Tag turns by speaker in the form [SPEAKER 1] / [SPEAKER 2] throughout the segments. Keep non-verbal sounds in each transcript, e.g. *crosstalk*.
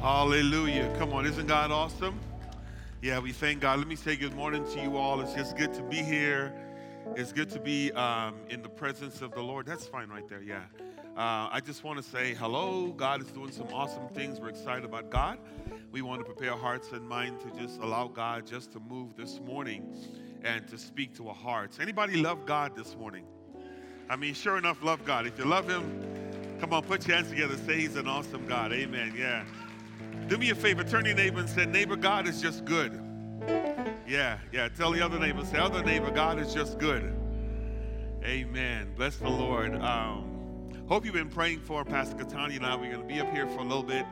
[SPEAKER 1] Hallelujah. Come on, isn't God awesome? Yeah, we thank God. Let me say good morning to you all. It's just good to be here. It's good to be um, in the presence of the Lord. That's fine right there, yeah. Uh, I just want to say hello. God is doing some awesome things. We're excited about God. We want to prepare hearts and minds to just allow God just to move this morning and to speak to our hearts. Anybody love God this morning? I mean, sure enough, love God. If you love Him, come on, put your hands together. Say He's an awesome God. Amen. Yeah. Do me a favor, turn your neighbor and say, Neighbor, God is just good. Yeah, yeah. Tell the other neighbor, say, Other neighbor, God is just good. Amen. Bless the Lord. Um, hope you've been praying for Pastor Katanya and I. We're going to be up here for a little bit.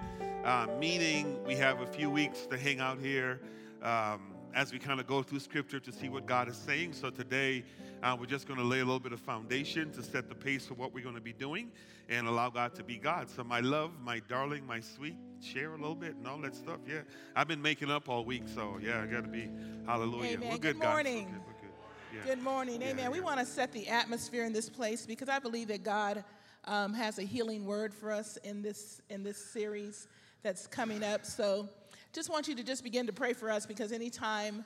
[SPEAKER 1] Uh, meeting, we have a few weeks to hang out here um, as we kind of go through scripture to see what God is saying. So today, uh, we're just going to lay a little bit of foundation to set the pace for what we're going to be doing and allow God to be God. So, my love, my darling, my sweet, share a little bit and all that stuff. Yeah, I've been making up all week, so yeah, I got to be hallelujah.
[SPEAKER 2] Amen.
[SPEAKER 1] We're
[SPEAKER 2] good,
[SPEAKER 1] good,
[SPEAKER 2] morning.
[SPEAKER 1] We're good. We're good. Yeah.
[SPEAKER 2] Good morning.
[SPEAKER 1] Yeah,
[SPEAKER 2] Amen.
[SPEAKER 1] yeah.
[SPEAKER 2] We want to set the atmosphere in this place because I believe that God um, has a healing word for us in this in this series that's coming up. So, just want you to just begin to pray for us because anytime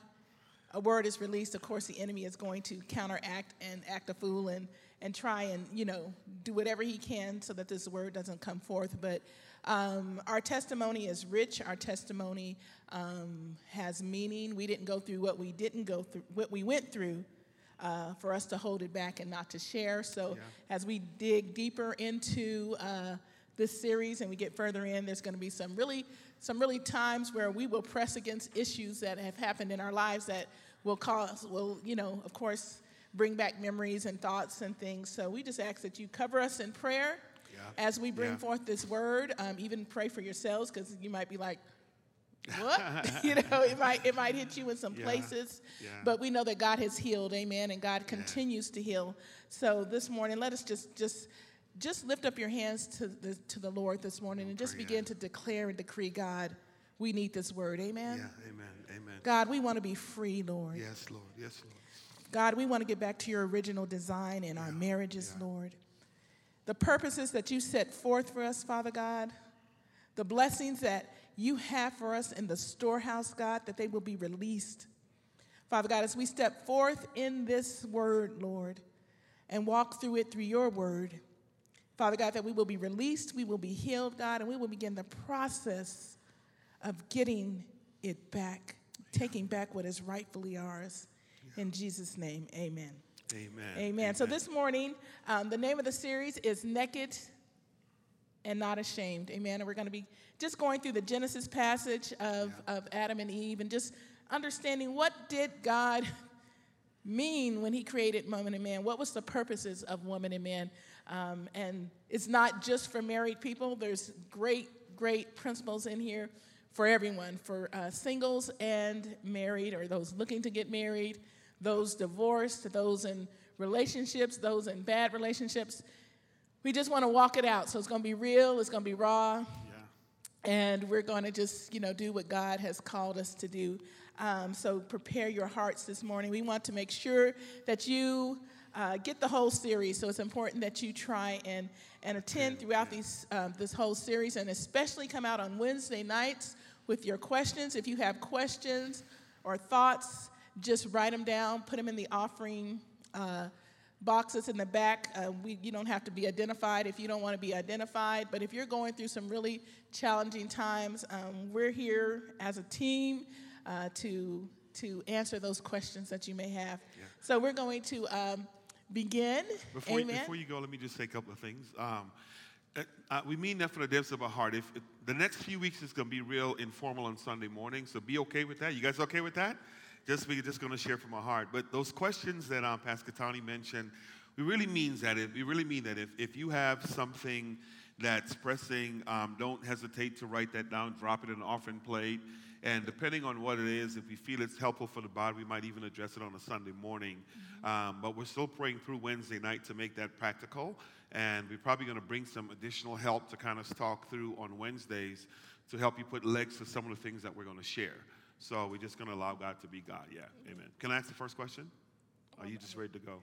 [SPEAKER 2] a word is released, of course, the enemy is going to counteract and act a fool and and try and you know do whatever he can so that this word doesn't come forth. But um, our testimony is rich. Our testimony um, has meaning. We didn't go through what we didn't go through, what we went through. Uh, for us to hold it back and not to share. So,
[SPEAKER 1] Yeah.
[SPEAKER 2] as we dig deeper into uh, this series and we get further in, there's going to be some really, some really times where we will press against issues that have happened in our lives that will cause, will you know, of course, bring back memories and thoughts and things. So we just ask that you cover us in prayer
[SPEAKER 1] Yeah.
[SPEAKER 2] as we bring
[SPEAKER 1] Yeah.
[SPEAKER 2] forth this word. Um, even pray for yourselves because you might be like, what? *laughs* *laughs* you know, it might it might hit you in some
[SPEAKER 1] Yeah.
[SPEAKER 2] places, but we know that God has healed, Amen, and God continues to heal. So this morning, let us just just just lift up your hands to the to the Lord this morning and just begin to declare and decree, God, we need this word, Amen.
[SPEAKER 1] Yeah, amen, amen.
[SPEAKER 2] God, we want to be free, Lord.
[SPEAKER 1] Yes, Lord, yes, Lord.
[SPEAKER 2] God, we want to get back to your original design in our marriages,
[SPEAKER 1] yeah.
[SPEAKER 2] Lord. The purposes that you set forth for us, Father God, the blessings that you have for us in the storehouse, God, that they will be released. Father God, as we step forth in this word, Lord, and walk through it through your word, Father God, that we will be released, we will be healed, God, and we will begin the process of getting it back, taking back what is rightfully ours. In Jesus' name, amen.
[SPEAKER 1] Amen.
[SPEAKER 2] Amen. So this morning, um, the name of the series is Naked and Not Ashamed. Amen. And we're going to be just going through the Genesis passage of, of Adam and Eve and just understanding what did God mean when he created woman and man? What was the purposes of woman and man? Um, and it's not just for married people. There's great, great principles in here for everyone, for uh, singles and married, or those looking to get married, those divorced, those in relationships, those in bad relationships. We just want to walk it out. So it's going to be real. It's going to be raw
[SPEAKER 1] Yeah.
[SPEAKER 2] and we're going to just you know do what god has called us to do um, so prepare your hearts this morning we want to make sure that you uh, get the whole series so it's important that you try and, and attend throughout these, um, this whole series and especially come out on wednesday nights with your questions if you have questions or thoughts just write them down put them in the offering uh, boxes in the back. Uh, we, you don't have to be identified if you don't want to be identified. But if you're going through some really challenging times, um, we're here as a team uh, to to answer those questions that you may have. So we're going to um, begin.
[SPEAKER 1] Before, you,
[SPEAKER 2] Amen.
[SPEAKER 1] before you go, let me just say a couple of things. Um, uh, uh, we mean that from the depths of our heart. If, if the next few weeks is going to be real informal on Sunday morning, so be okay with that. You guys okay with that? Just we're just going to share from our heart. But those questions that um, Pastor Katani mentioned, we really means that. If, we really mean that. If, if you have something that's pressing, um, don't hesitate to write that down. Drop it in an offering plate. And depending on what it is, if we feel it's helpful for the body, we might even address it on a Sunday morning. Um, but we're still praying through Wednesday night to make that practical. And we're probably going to bring some additional help to kind of talk through on Wednesdays to help you put legs to some of the things that we're going to share. So we're just going to allow God to be God. Yeah, amen. Can I ask the first question? Are you just ready to go?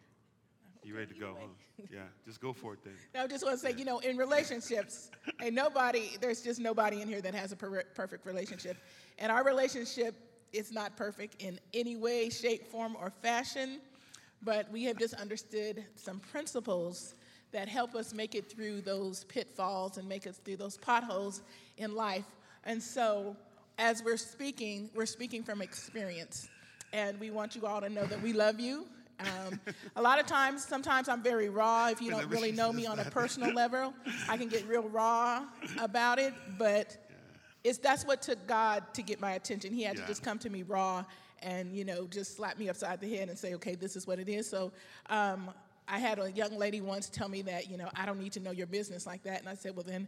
[SPEAKER 1] You ready to go? Huh? Yeah, just go for it then.
[SPEAKER 2] I just want to say, you know, in relationships, and nobody, there's just nobody in here that has a per- perfect relationship. And our relationship is not perfect in any way, shape, form, or fashion, but we have just understood some principles that help us make it through those pitfalls and make us through those potholes in life. And so, as we're speaking, we're speaking from experience. And we want you all to know that we love you. Um, a lot of times, sometimes I'm very raw. If you don't really know me on a personal level, I can get real raw about it. But it's that's what took God to get my attention. He had
[SPEAKER 1] Yeah.
[SPEAKER 2] to just come to me raw and you know just slap me upside the head and say, okay, this is what it is. So. Um, I had a young lady once tell me that, you know, I don't need to know your business like that. And I said, well, then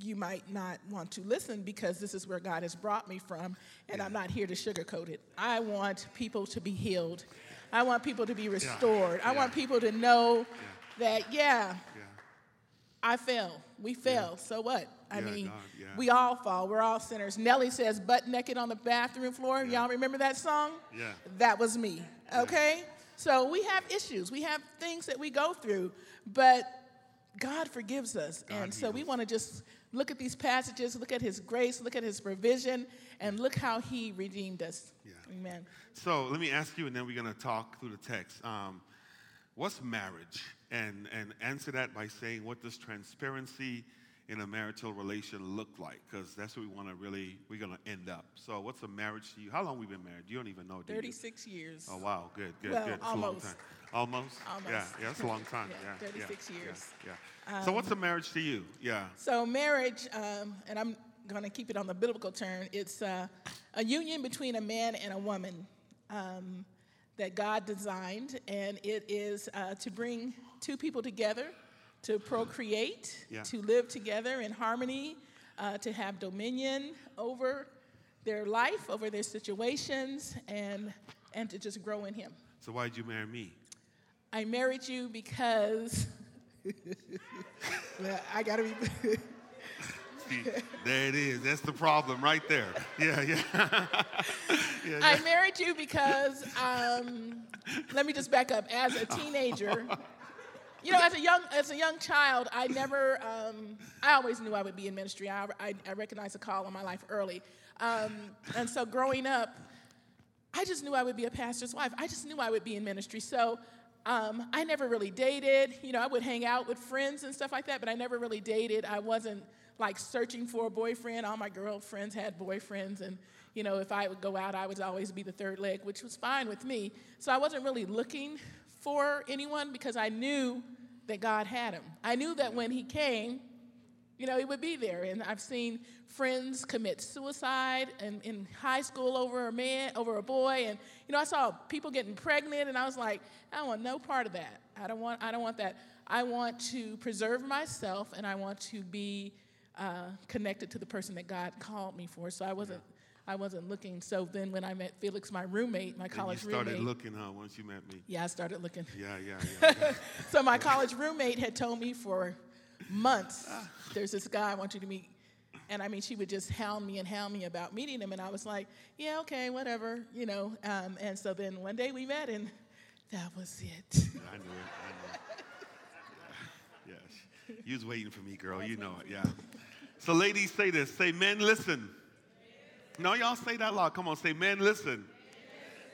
[SPEAKER 2] you might not want to listen because this is where God has brought me from, and I'm not here to sugarcoat it. I want people to be healed. I want people to be restored. I
[SPEAKER 1] Yeah.
[SPEAKER 2] want people to know that, yeah. I fell. We fell. So what? I mean,
[SPEAKER 1] God,
[SPEAKER 2] we all fall. We're all sinners. Nelly says, butt naked on the bathroom floor. Y'all remember that song?
[SPEAKER 1] Yeah.
[SPEAKER 2] That was me. Okay? So we have issues. We have things that we go through, but God forgives us.
[SPEAKER 1] God
[SPEAKER 2] and so we want to just look at these passages, look at his grace, look at his provision, and look how he redeemed us.
[SPEAKER 1] Yeah.
[SPEAKER 2] Amen.
[SPEAKER 1] So let me ask you, and then we're going to talk through the text. Um, what's marriage? And, and answer that by saying, what does transparency in a marital relation look like? Because that's what we want to really, we're going to end up. So what's a marriage to you? How long we been married? You don't even know, do you?
[SPEAKER 2] 36 years.
[SPEAKER 1] Oh, wow. Good, good,
[SPEAKER 2] Well,
[SPEAKER 1] good. It's a long
[SPEAKER 2] almost.
[SPEAKER 1] time. Almost?
[SPEAKER 2] Almost.
[SPEAKER 1] Yeah, yeah, that's a long time.
[SPEAKER 2] Yeah,
[SPEAKER 1] Yeah,
[SPEAKER 2] 36
[SPEAKER 1] yeah,
[SPEAKER 2] years.
[SPEAKER 1] Yeah, yeah. so what's a marriage to you? Yeah.
[SPEAKER 2] So, marriage, um, and I'm going to keep it on the biblical term. it's uh, a union between a man and a woman um, that God designed, and it is uh, to bring two people together to procreate,
[SPEAKER 1] Yeah.
[SPEAKER 2] to live together in harmony, uh, to have dominion over their life, over their situations, and, and to just grow in Him.
[SPEAKER 1] So why did you marry me?
[SPEAKER 2] I married you because *laughs* *laughs* I got to be. *laughs*
[SPEAKER 1] There it is. That's the problem right there. Yeah, yeah. *laughs* yeah,
[SPEAKER 2] I married you because, um, let me just back up. As a teenager, *laughs* you know, as a young as a young child, I never. Um, I always knew I would be in ministry. I, I, I recognized a call on my life early, um, and so growing up, I just knew I would be a pastor's wife. I just knew I would be in ministry. So. Um, I never really dated. You know, I would hang out with friends and stuff like that, but I never really dated. I wasn't like searching for a boyfriend. All my girlfriends had boyfriends, and you know, if I would go out, I would always be the third leg, which was fine with me. So I wasn't really looking for anyone because I knew that God had him. I knew that when he came, you know, he would be there. And I've seen friends commit suicide in, in high school over a man, over a boy. And, you know, I saw people getting pregnant and I was like, I want no part of that. I don't want, I don't want that. I want to preserve myself and I want to be uh, connected to the person that God called me for. So I wasn't, I wasn't looking. So then when I met Felix, my roommate, my
[SPEAKER 1] And you started
[SPEAKER 2] roommate.
[SPEAKER 1] looking, huh, once you met me.
[SPEAKER 2] yeah, I started looking.
[SPEAKER 1] Yeah, yeah, yeah. *laughs* yeah.
[SPEAKER 2] So my college roommate had told me for months, there's this guy I want you to meet. And I mean, she would just hound me and hound me about meeting him. And I was like, yeah, okay, whatever, you know. Um, and so then one day we met, and that was it.
[SPEAKER 1] I knew it. I knew it. Yeah. *laughs* Yes. You was waiting for me, girl. You know it. Yeah. So, ladies, say this. Say, men, listen. No, y'all say that loud. Come on, say, men, listen.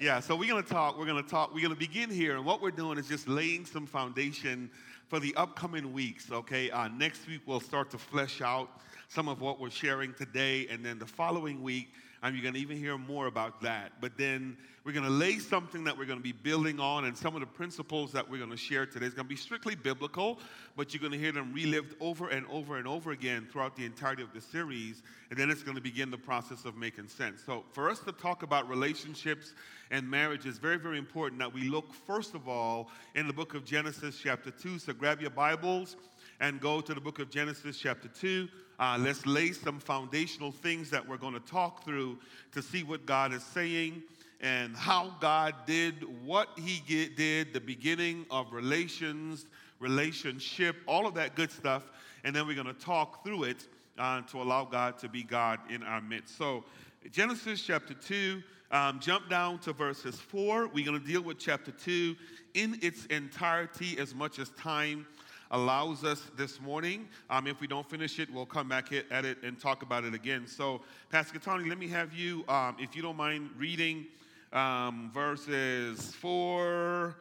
[SPEAKER 1] Yeah, so we're going to talk. We're going to talk. We're going to begin here. And what we're doing is just laying some foundation for the upcoming weeks, okay? Uh, next week, we'll start to flesh out some of what we're sharing today. And then the following week, um, you're going to even hear more about that. But then we're going to lay something that we're going to be building on. And some of the principles that we're going to share today is going to be strictly biblical, but you're going to hear them relived over and over and over again throughout the entirety of the series. And then it's going to begin the process of making sense. So, for us to talk about relationships and marriage, it's very, very important that we look, first of all, in the book of Genesis, chapter 2. So, grab your Bibles and go to the book of Genesis, chapter 2. Uh, let's lay some foundational things that we're going to talk through to see what God is saying and how God did what He ge- did, the beginning of relations, relationship, all of that good stuff. And then we're going to talk through it uh, to allow God to be God in our midst. So, Genesis chapter 2, Um, jump down to verses 4. We're going to deal with chapter 2 in its entirety as much as time allows us this morning. Um, if we don't finish it, we'll come back at it and talk about it again. So, Pastor Katani, let me have you, um, if you don't mind, reading um, verses 4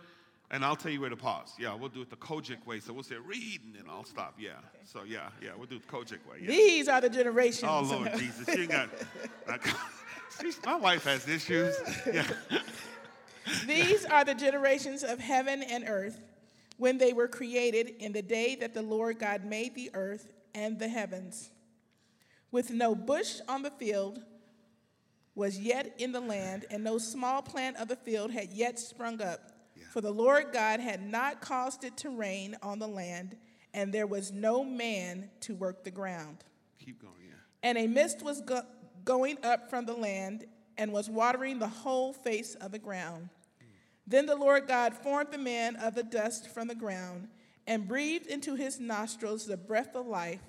[SPEAKER 1] and I'll tell you where to pause. Yeah, we'll do it the COGIC way. So we'll say read and then I'll stop. Yeah. Okay. So yeah, yeah, we'll do it the COGIC way. Yeah.
[SPEAKER 2] These are the generations.
[SPEAKER 1] Oh Lord Jesus, she got. *laughs* my wife has issues. Yeah.
[SPEAKER 2] These are the generations of heaven and earth when they were created in the day that the Lord God made the earth and the heavens. With no bush on the field was yet in the land, and no small plant of the field had yet sprung up for the Lord God had not caused it to rain on the land, and there was no man to work the ground.
[SPEAKER 1] Keep going, yeah.
[SPEAKER 2] And a mist was go- going up from the land and was watering the whole face of the ground. Then the Lord God formed the man of the dust from the ground and breathed into his nostrils the breath of life,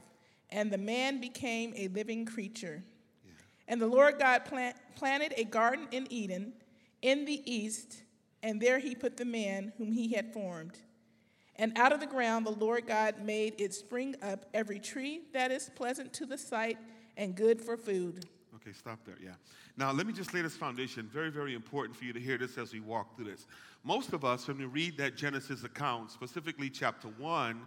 [SPEAKER 2] and the man became a living creature. Yeah. And the Lord God plant, planted a garden in Eden in the east and there he put the man whom he had formed. And out of the ground the Lord God made it spring up every tree that is pleasant to the sight and good for food.
[SPEAKER 1] Okay, stop there, yeah. Now, let me just lay this foundation. Very, very important for you to hear this as we walk through this. Most of us, when we read that Genesis account, specifically chapter 1,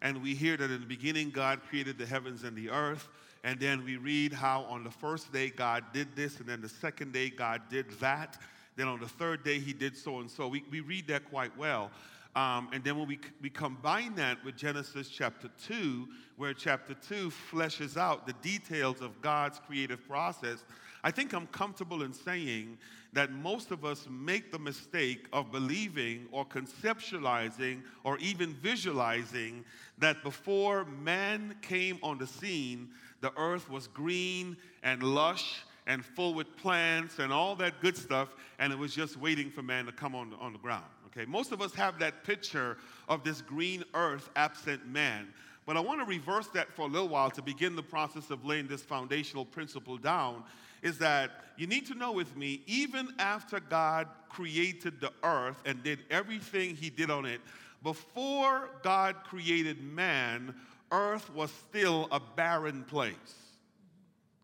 [SPEAKER 1] and we hear that in the beginning God created the heavens and the earth, and then we read how on the first day God did this, and then the second day God did that then on the third day, he did so and so. We, we read that quite well. Um, and then when we, we combine that with Genesis chapter 2, where chapter 2 fleshes out the details of God's creative process, I think I'm comfortable in saying that most of us make the mistake of believing or conceptualizing or even visualizing that before man came on the scene, the earth was green and lush and full with plants and all that good stuff, and it was just waiting for man to come on, on the ground. Okay, most of us have that picture of this green earth absent man. But I want to reverse that for a little while to begin the process of laying this foundational principle down. Is that you need to know with me, even after God created the earth and did everything He did on it, before God created man, earth was still a barren place.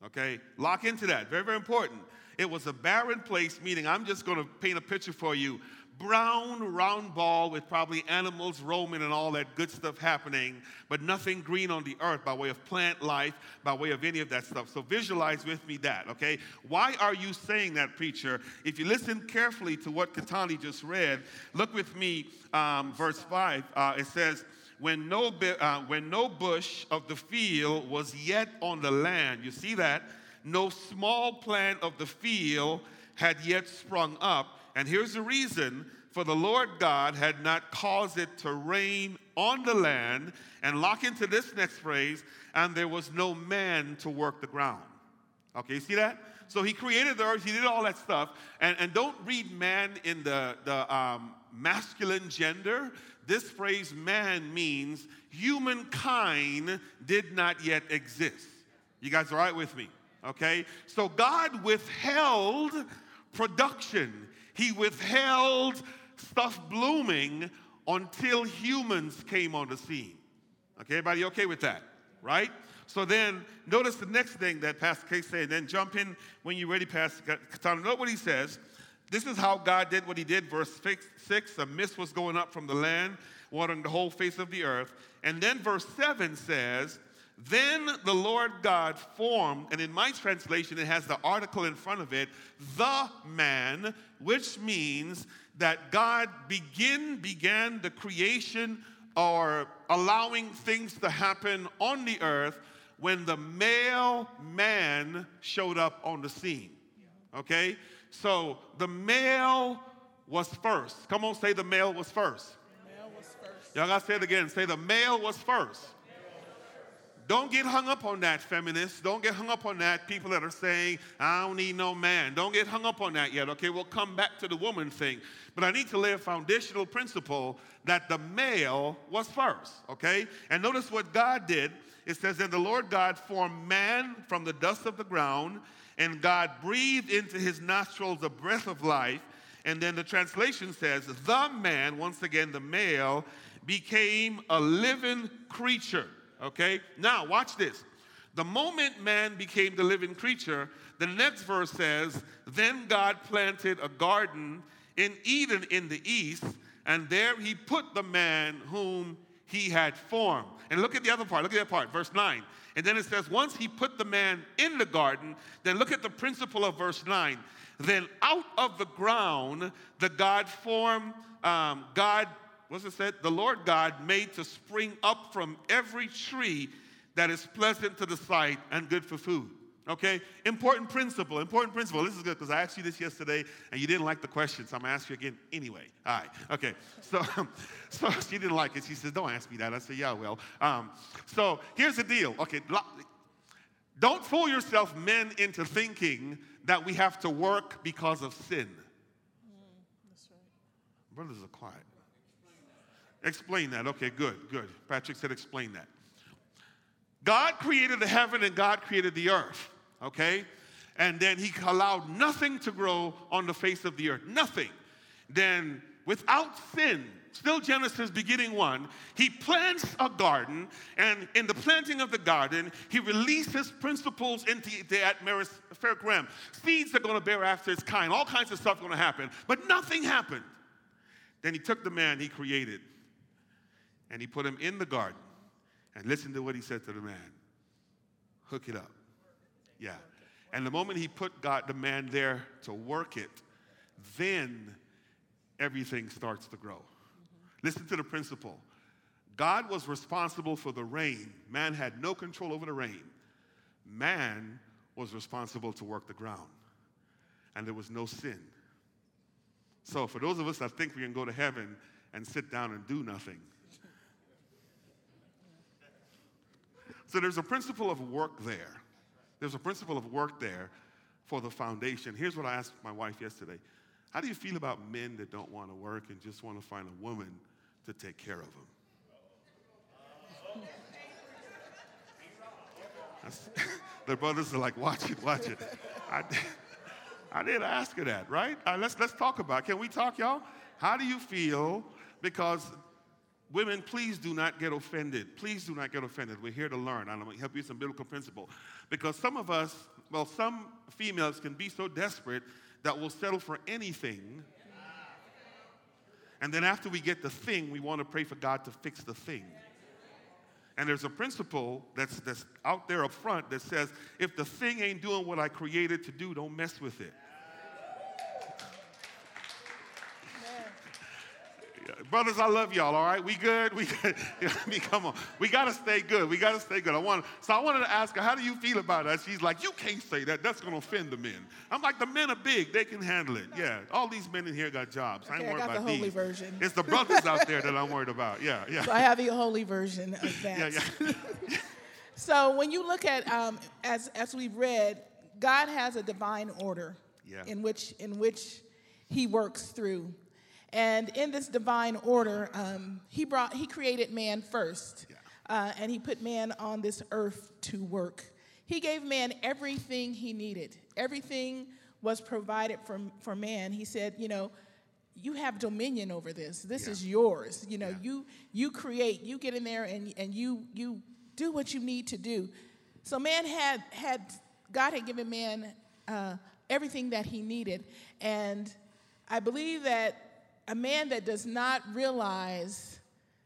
[SPEAKER 1] Okay? Lock into that. Very, very important. It was a barren place, meaning I'm just going to paint a picture for you. Brown, round ball with probably animals roaming and all that good stuff happening, but nothing green on the earth by way of plant life, by way of any of that stuff. So visualize with me that, okay? Why are you saying that, preacher? If you listen carefully to what Katani just read, look with me, um, verse 5. Uh, it says, when no, uh, when no bush of the field was yet on the land. You see that? No small plant of the field had yet sprung up. And here's the reason for the Lord God had not caused it to rain on the land. And lock into this next phrase, and there was no man to work the ground. Okay, you see that? So he created the earth, he did all that stuff. And, and don't read man in the, the um, masculine gender this phrase man means humankind did not yet exist. You guys are right with me? Okay? So God withheld production, He withheld stuff blooming until humans came on the scene. Okay, everybody okay with that? Right? So then, notice the next thing that Pastor K said, then jump in when you're ready, Pastor Katana. Note what he says. This is how God did what he did. Verse six, six a mist was going up from the land, watering the whole face of the earth. And then verse 7 says, Then the Lord God formed, and in my translation, it has the article in front of it, the man, which means that God begin, began the creation or allowing things to happen on the earth when the male man showed up on the scene. Okay? So the male was first. Come on, say the male was first.
[SPEAKER 2] Male was first.
[SPEAKER 1] Y'all gotta say it again. Say the male was first. Don't get hung up on that, feminists. Don't get hung up on that. People that are saying, I don't need no man. Don't get hung up on that yet, okay? We'll come back to the woman thing. But I need to lay a foundational principle that the male was first, okay? And notice what God did. It says, that the Lord God formed man from the dust of the ground and God breathed into his nostrils the breath of life. And then the translation says, the man, once again, the male, became a living creature. Okay? Now, watch this. The moment man became the living creature, the next verse says, Then God planted a garden in Eden in the east, and there he put the man whom he had formed. And look at the other part, look at that part, verse 9. And then it says, Once he put the man in the garden, then look at the principle of verse 9. Then out of the ground, the God formed, um, God, what's it said? The Lord God made to spring up from every tree that is pleasant to the sight and good for food. Okay? Important principle, important principle. This is good because I asked you this yesterday and you didn't like the question, so I'm gonna ask you again anyway. All right, okay. So, *laughs* so she didn't like it. She says, Don't ask me that. I said, Yeah, well. Um, so here's the deal. Okay, don't fool yourself, men, into thinking that we have to work because of sin. Mm, right. Brothers are quiet. Explain that. Okay, good, good. Patrick said, Explain that. God created the heaven and God created the earth, okay? And then he allowed nothing to grow on the face of the earth, nothing. Then, without sin, still Genesis beginning one, he plants a garden, and in the planting of the garden, he releases principles into the atmospheric realm. Seeds are going to bear after its kind, all kinds of stuff going to happen, but nothing happened. Then he took the man he created, and he put him in the garden. And listen to what he said to the man hook it up. Yeah. And the moment he put God, the man there to work it, then everything starts to grow. Mm-hmm. Listen to the principle. God was responsible for the rain. Man had no control over the rain. Man was responsible to work the ground. And there was no sin. So, for those of us that think we can go to heaven and sit down and do nothing, So there's a principle of work there. There's a principle of work there for the foundation. Here's what I asked my wife yesterday How do you feel about men that don't want to work and just want to find a woman to take care of them? *laughs* the brothers are like, watch it, watch it. I, *laughs* I did ask her that, right? Uh, let's, let's talk about it. Can we talk, y'all? How do you feel? Because Women, please do not get offended. Please do not get offended. We're here to learn. I'm going to help you some biblical principle. Because some of us, well, some females can be so desperate that we'll settle for anything. And then after we get the thing, we want to pray for God to fix the thing. And there's a principle that's, that's out there up front that says if the thing ain't doing what I created to do, don't mess with it. Brothers, I love y'all, all right? We good? We good? *laughs* I mean, come on. We got to stay good. We got to stay good. I want so I wanted to ask her, how do you feel about that? She's like, you can't say that. That's going to offend the men. I'm like, the men are big. They can handle it. Yeah. All these men in here got jobs.
[SPEAKER 2] Okay,
[SPEAKER 1] I ain't
[SPEAKER 2] worried
[SPEAKER 1] I got
[SPEAKER 2] about
[SPEAKER 1] the
[SPEAKER 2] holy
[SPEAKER 1] these.
[SPEAKER 2] version.
[SPEAKER 1] It's the brothers out there that I'm worried about. Yeah, yeah.
[SPEAKER 2] So I have the holy version of *laughs* that.
[SPEAKER 1] Yeah, yeah. *laughs*
[SPEAKER 2] so when you look at, um, as, as we've read, God has a divine order
[SPEAKER 1] yeah.
[SPEAKER 2] in, which, in which he works through. And in this divine order, um, he brought he created man first, uh, and he put man on this earth to work. He gave man everything he needed. Everything was provided for, for man. He said, you know, you have dominion over this. This yeah. is yours. You know, yeah. you you create, you get in there and, and you you do what you need to do. So man had had God had given man uh, everything that he needed. And I believe that a man that does not realize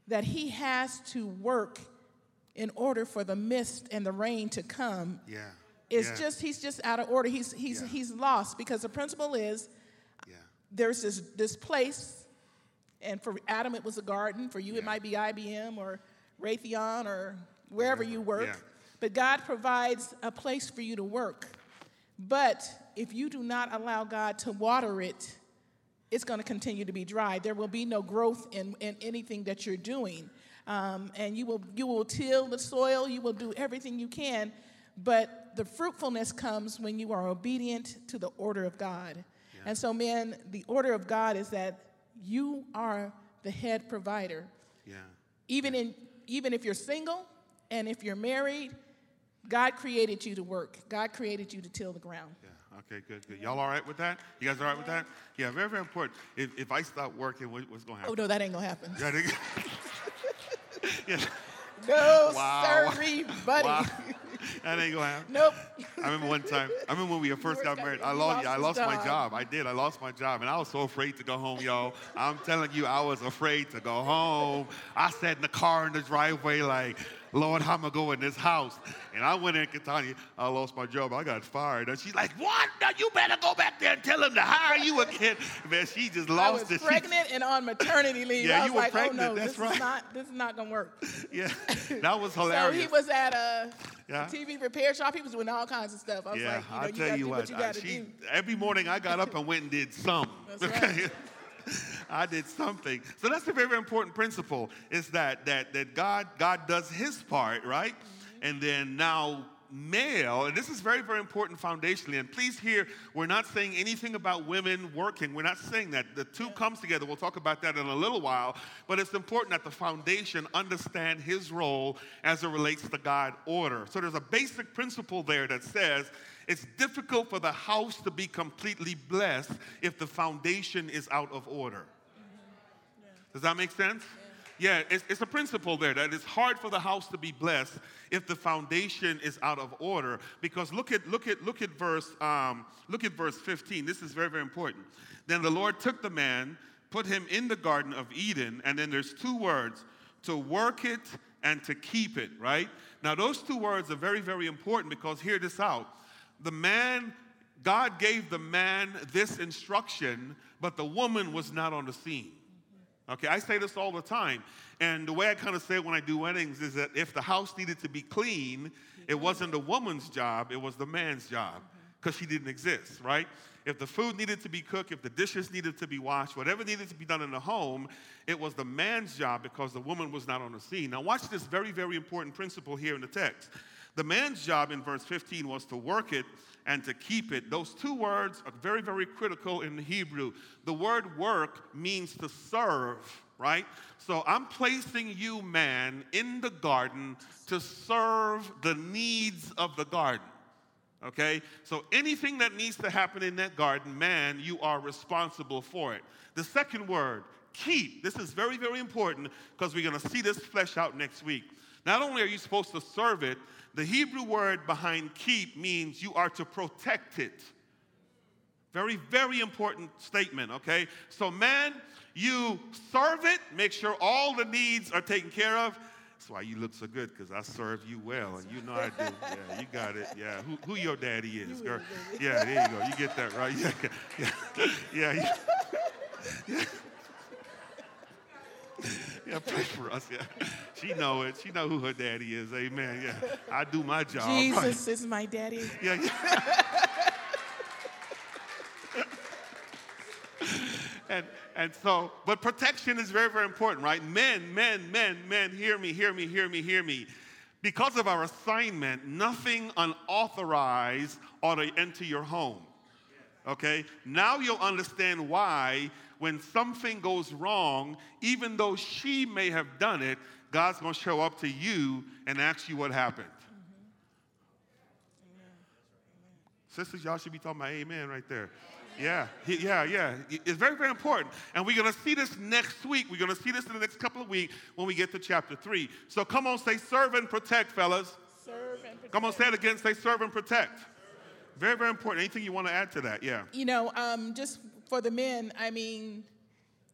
[SPEAKER 2] that he has to work in order for the mist and the rain to come
[SPEAKER 1] yeah.
[SPEAKER 2] is
[SPEAKER 1] yeah.
[SPEAKER 2] just he's just out of order he's he's yeah. he's lost because the principle is yeah. there's this this place and for adam it was a garden for you it might be ibm or raytheon or wherever you work but god provides a place for you to work but if you do not allow god to water it it's going to continue to be dry. There will be no growth in, in anything that you're doing. Um, and you will, you will till the soil, you will do everything you can, but the fruitfulness comes when you are obedient to the order of God. Yeah. And so, man, the order of God is that you are the head provider.
[SPEAKER 1] Yeah.
[SPEAKER 2] Even,
[SPEAKER 1] yeah.
[SPEAKER 2] In, even if you're single and if you're married, God created you to work. God created you to till the ground.
[SPEAKER 1] Yeah. Okay. Good. Good. Y'all all right with that? You guys all right with that? Yeah. Very, very important. If, if I stop working, what, what's going to
[SPEAKER 2] oh,
[SPEAKER 1] happen?
[SPEAKER 2] Oh no, that ain't gonna happen.
[SPEAKER 1] Yeah. *laughs*
[SPEAKER 2] No,
[SPEAKER 1] Wow.
[SPEAKER 2] sorry, buddy.
[SPEAKER 1] Wow. That ain't gonna happen.
[SPEAKER 2] Nope.
[SPEAKER 1] I remember one time. I remember when we first got married. I lost.
[SPEAKER 2] lost
[SPEAKER 1] I lost my
[SPEAKER 2] job.
[SPEAKER 1] job. I did. I lost my job, and I was so afraid to go home, y'all. I'm telling you, I was afraid to go home. I sat in the car in the driveway, like, Lord, how am I going in this house? And I went in, Katanya. I lost my job. I got fired. And she's like, What? Now you better go back there and tell him to hire you again. *laughs* Man, she just
[SPEAKER 2] I
[SPEAKER 1] lost
[SPEAKER 2] was
[SPEAKER 1] it. She- *laughs*
[SPEAKER 2] pregnant and on maternity leave.
[SPEAKER 1] Yeah,
[SPEAKER 2] I was
[SPEAKER 1] you were
[SPEAKER 2] like, oh,
[SPEAKER 1] pregnant,
[SPEAKER 2] oh no,
[SPEAKER 1] that's
[SPEAKER 2] this
[SPEAKER 1] right.
[SPEAKER 2] is not this is not gonna work. *laughs*
[SPEAKER 1] yeah, that was hilarious.
[SPEAKER 2] So he was at a
[SPEAKER 1] Yeah.
[SPEAKER 2] TV repair shop. He was doing all kinds of stuff. I was
[SPEAKER 1] Yeah,
[SPEAKER 2] like, you know,
[SPEAKER 1] I'll
[SPEAKER 2] you
[SPEAKER 1] tell you what.
[SPEAKER 2] what you gotta
[SPEAKER 1] she, every morning I got up and went and did some.
[SPEAKER 2] That's right.
[SPEAKER 1] I did something. So that's a very, very important principle. Is that that that God God does His part, right?
[SPEAKER 2] Mm-hmm.
[SPEAKER 1] And then now male, and this is very, very important foundationally. And please hear, we're not saying anything about women working. We're not saying that. The two comes together. We'll talk about that in a little while. But it's important that the foundation understand his role as it relates to God order. So there's a basic principle there that says it's difficult for the house to be completely blessed if the foundation is out of order. Does that make sense? Yeah, it's, it's a principle there that it's hard for the house to be blessed if the foundation is out of order. Because look at look at look at verse um, look at verse 15. This is very very important. Then the Lord took the man, put him in the garden of Eden, and then there's two words: to work it and to keep it. Right now, those two words are very very important because hear this out: the man. God gave the man this instruction, but the woman was not on the scene. Okay, I say this all the time. And the way I kind of say it when I do weddings is that if the house needed to be clean, it wasn't the woman's job, it was the man's job mm-hmm. because she didn't exist, right? If the food needed to be cooked, if the dishes needed to be washed, whatever needed to be done in the home, it was the man's job because the woman was not on the scene. Now, watch this very, very important principle here in the text. The man's job in verse 15 was to work it and to keep it. Those two words are very, very critical in the Hebrew. The word work means to serve, right? So I'm placing you, man, in the garden to serve the needs of the garden. Okay? So anything that needs to happen in that garden, man, you are responsible for it. The second word, keep. This is very, very important because we're going to see this flesh out next week. Not only are you supposed to serve it, the Hebrew word behind keep means you are to protect it. Very, very important statement, okay? So, man, you serve it, make sure all the needs are taken care of. That's why you look so good, because I serve you well, and you know I do. *laughs* Yeah, you got it. Yeah, who, who your daddy is, girl? Yeah, there you go. You get that right. *laughs* Yeah, yeah, yeah. yeah. Yeah, *laughs* pray for us. Yeah, *laughs* she know it. She know who her daddy is. Amen. Yeah, I do my job. right. *laughs*
[SPEAKER 2] Jesus is my daddy.
[SPEAKER 1] Yeah, yeah. *laughs* and and so, but protection is very, very important, right? Men, men, men, men, hear me, hear me, hear me, hear me. Because of our assignment, nothing unauthorized ought to enter your home. Okay? Now you'll understand why when something goes wrong, even though she may have done it, God's going to show up to you and ask you what happened. Sisters, y'all should be talking about amen right there. Yeah, yeah, yeah. It's very, very important. And we're going to see this next week. We're going to see this in the next couple of weeks when we get to chapter 3. So come on, say serve and protect, fellas.
[SPEAKER 2] Serve and protect.
[SPEAKER 1] Come on, say it again. Say serve and protect. Very, very important. Anything you want to add to that? Yeah.
[SPEAKER 2] You know, um, just for the men, I mean,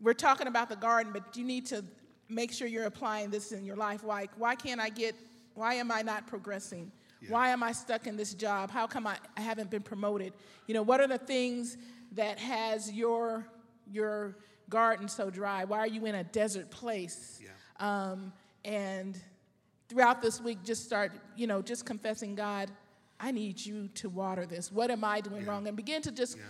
[SPEAKER 2] we're talking about the garden, but you need to make sure you're applying this in your life. Why, why can't I get, why am I not progressing? Why am I stuck in this job? How come I, I haven't been promoted? You know, what are the things that has your, your garden so dry? Why are you in a desert place?
[SPEAKER 1] Yeah.
[SPEAKER 2] Um, and throughout this week, just start, you know, just confessing, God, I need you to water this. What am I doing wrong? And begin to just,
[SPEAKER 1] Yeah.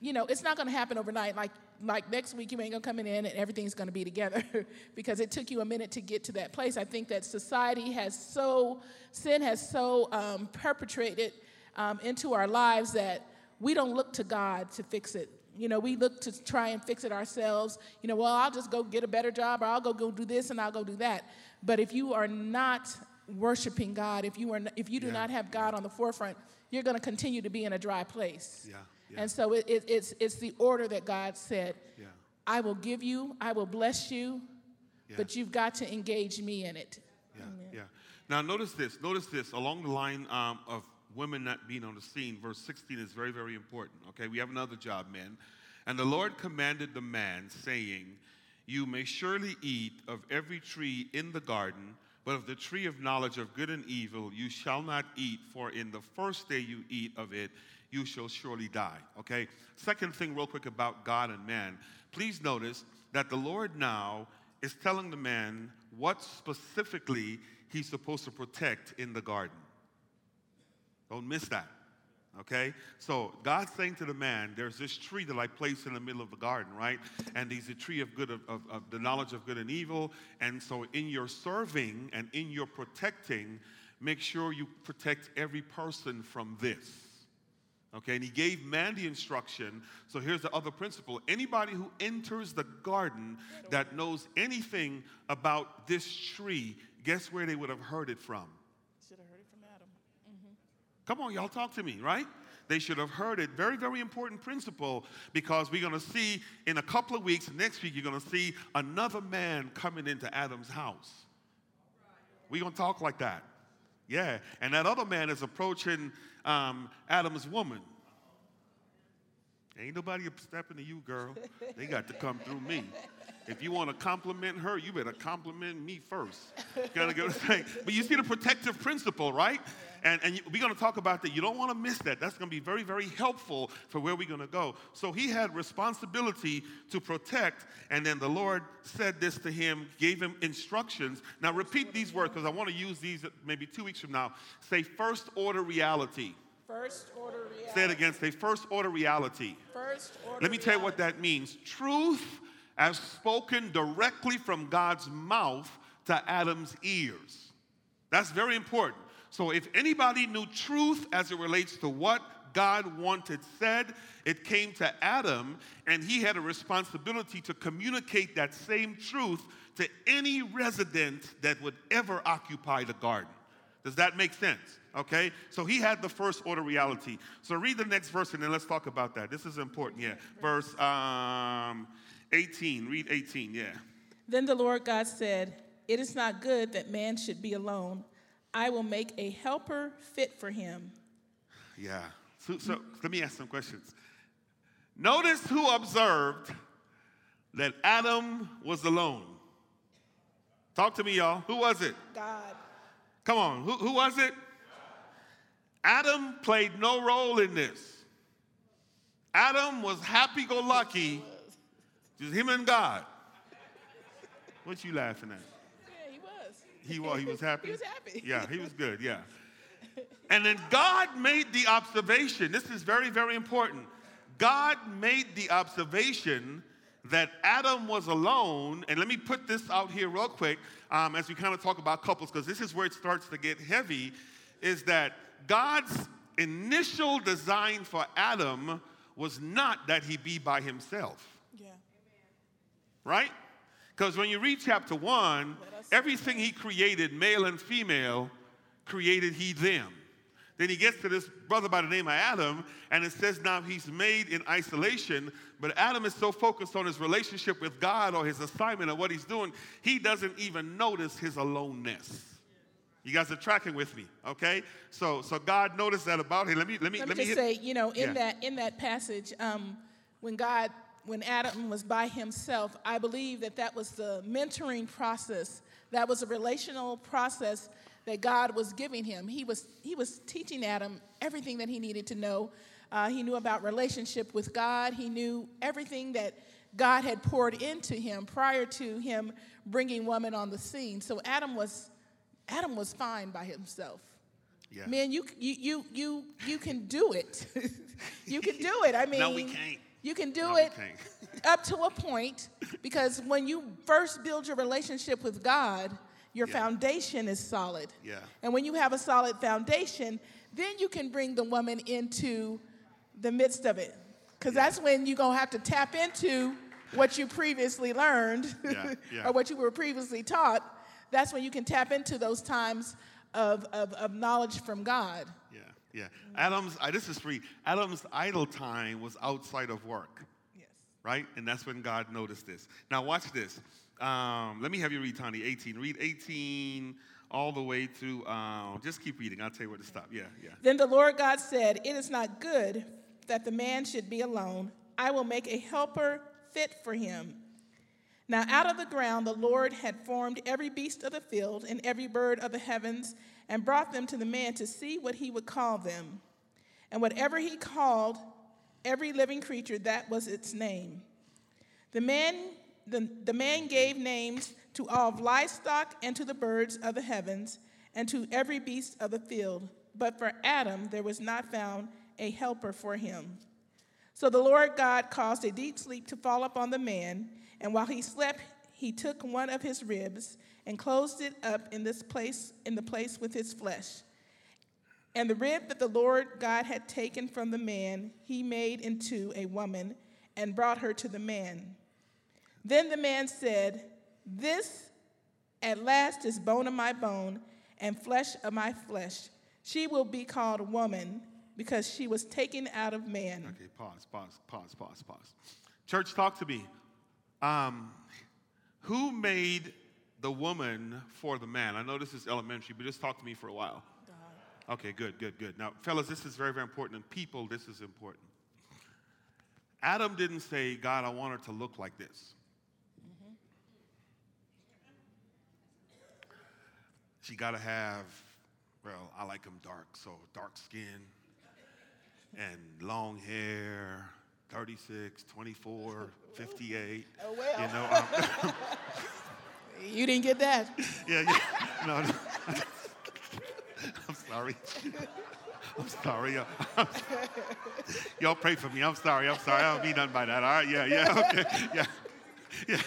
[SPEAKER 2] You know, it's not going to happen overnight. Like, like next week, you ain't going to come in and everything's going to be together *laughs* because it took you a minute to get to that place. I think that society has so, sin has so um, perpetrated um, into our lives that we don't look to God to fix it. You know, we look to try and fix it ourselves. You know, well, I'll just go get a better job or I'll go go do this and I'll go do that. But if you are not worshiping God, if you are if you do
[SPEAKER 1] Yeah.
[SPEAKER 2] not have God on the forefront, you're going to continue to be in a dry place.
[SPEAKER 1] Yeah, yeah.
[SPEAKER 2] And so it, it, it's it's the order that God said.
[SPEAKER 1] Yeah.
[SPEAKER 2] I will give you, I will bless you,
[SPEAKER 1] Yeah.
[SPEAKER 2] but you've got to engage me in it.
[SPEAKER 1] Yeah, yeah. Now notice this. Notice this. Along the line um, of women not being on the scene, verse 16 is very, very important. Okay, we have another job, men. And the Lord commanded the man, saying, "You may surely eat of every tree in the garden, but of the tree of knowledge of good and evil you shall not eat. For in the first day you eat of it, you shall surely die." Okay. Second thing, real quick about God and man. Please notice that the Lord now is telling the man what specifically he's supposed to protect in the garden. Don't miss that. Okay? So God's saying to the man, there's this tree that I placed in the middle of the garden, right? And there's a tree of good of, of, of the knowledge of good and evil. And so in your serving and in your protecting, make sure you protect every person from this. Okay, and he gave man the instruction. So here's the other principle anybody who enters the garden that knows anything about this tree, guess where they would have heard it from?
[SPEAKER 2] Should have heard it from Adam. Mm-hmm.
[SPEAKER 1] Come on, y'all talk to me, right? They should have heard it. Very, very important principle because we're going to see in a couple of weeks, next week, you're going to see another man coming into Adam's house. We're going to talk like that. Yeah. And that other man is approaching um, Adam's woman. Ain't nobody stepping to you, girl. They got to come through me. If you want to compliment her, you better compliment me first. Gotta go. *laughs* But you see the protective principle, right? And, and we're going to talk about that. You don't want to miss that. That's going to be very, very helpful for where we're going to go. So he had responsibility to protect, and then the Lord said this to him, gave him instructions. Now repeat these words because I want to use these maybe two weeks from now. Say first order reality.
[SPEAKER 2] First order reality.
[SPEAKER 1] Say it again. Say first order reality.
[SPEAKER 2] First order
[SPEAKER 1] Let me tell you what that means. Truth as spoken directly from God's mouth to Adam's ears. That's very important. So if anybody knew truth as it relates to what God wanted said, it came to Adam, and he had a responsibility to communicate that same truth to any resident that would ever occupy the garden. Does that make sense? Okay? So he had the first order reality. So read the next verse and then let's talk about that. This is important, yeah. Verse um, 18. Read 18, yeah.
[SPEAKER 2] Then the Lord God said, It is not good that man should be alone. I will make a helper fit for him.
[SPEAKER 1] Yeah. So, so let me ask some questions. Notice who observed that Adam was alone. Talk to me, y'all. Who was it?
[SPEAKER 2] God.
[SPEAKER 1] Come on. Who, who was it? Adam played no role in this. Adam was happy go lucky, just him and God. What you laughing at?
[SPEAKER 2] He was.
[SPEAKER 1] He was, happy?
[SPEAKER 2] He was happy. *laughs*
[SPEAKER 1] Yeah, he was good, yeah. And then God made the observation. This is very, very important. God made the observation that Adam was alone. And let me put this out here real quick um, as we kind of talk about couples, because this is where it starts to get heavy. Is that God's initial design for Adam was not that he be by himself
[SPEAKER 2] Yeah.
[SPEAKER 1] right? Because when you read chapter one, everything he created, male and female, created he them. Then he gets to this brother by the name of Adam, and it says now he's made in isolation, but Adam is so focused on his relationship with God or his assignment or what he's doing, he doesn't even notice his aloneness. You guys are tracking with me, okay? So, so God noticed that about him. Let me, let me,
[SPEAKER 2] Let me
[SPEAKER 1] let me
[SPEAKER 2] just
[SPEAKER 1] hit-
[SPEAKER 2] say, you know, in
[SPEAKER 1] Yeah.
[SPEAKER 2] that in that passage, um, when God, when Adam was by himself, I believe that that was the mentoring process. That was a relational process that God was giving him. He was he was teaching Adam everything that he needed to know. Uh, he knew about relationship with God. He knew everything that God had poured into him prior to him bringing woman on the scene. So Adam was Adam was fine by himself.
[SPEAKER 1] Yeah.
[SPEAKER 2] Man, you you you you you can do it. *laughs* you can do it. I mean,
[SPEAKER 1] No, we can't.
[SPEAKER 2] You can do it *laughs* up to a point because when you first build your relationship with God, your
[SPEAKER 1] Yeah.
[SPEAKER 2] foundation is solid.
[SPEAKER 1] Yeah.
[SPEAKER 2] And when you have a solid foundation, then you can bring the woman into the midst of it. Because that's when you're going to have to tap into what you previously learned *laughs*
[SPEAKER 1] Yeah, yeah.
[SPEAKER 2] or what you were previously taught. That's when you can tap into those times of, of, of knowledge from God.
[SPEAKER 1] Yeah. Adam's, I, this is free. Adam's idle time was outside of work,
[SPEAKER 2] Yes.
[SPEAKER 1] right? And that's when God noticed this. Now, watch this. Um, let me have you read, Tony, 18. Read 18 all the way through, um, just keep reading. I'll tell you where to stop. Yeah, yeah.
[SPEAKER 2] Then the Lord God said, It is not good that the man should be alone. I will make a helper fit for him. Now, out of the ground, the Lord had formed every beast of the field and every bird of the heavens and brought them to the man to see what he would call them. And whatever he called every living creature, that was its name. The man, the, the man gave names to all of livestock and to the birds of the heavens and to every beast of the field. But for Adam there was not found a helper for him. So the Lord God caused a deep sleep to fall upon the man, and while he slept, he took one of his ribs and closed it up in this place in the place with his flesh. And the rib that the Lord God had taken from the man, he made into a woman and brought her to the man. Then the man said, This at last is bone of my bone and flesh of my flesh. She will be called woman because she was taken out of man.
[SPEAKER 1] Okay, pause, pause, pause, pause, pause. Church, talk to me. Um, who made the woman for the man? I know this is elementary, but just talk to me for a while. Okay, good, good, good. Now, fellas, this is very, very important. And people, this is important. Adam didn't say, God, I want her to look like this. Mm-hmm. She got to have, well, I like them dark, so dark skin and long hair, 36, 24, 58. *laughs*
[SPEAKER 2] Oh, well.
[SPEAKER 1] You know, *laughs* *laughs*
[SPEAKER 2] You didn't get that.
[SPEAKER 1] yeah, yeah. No, no. I'm sorry. I'm sorry. I'm- Y'all pray for me. I'm sorry. I'm sorry. I don't mean nothing by that. All right. Yeah. Yeah. Okay. Yeah. Yeah.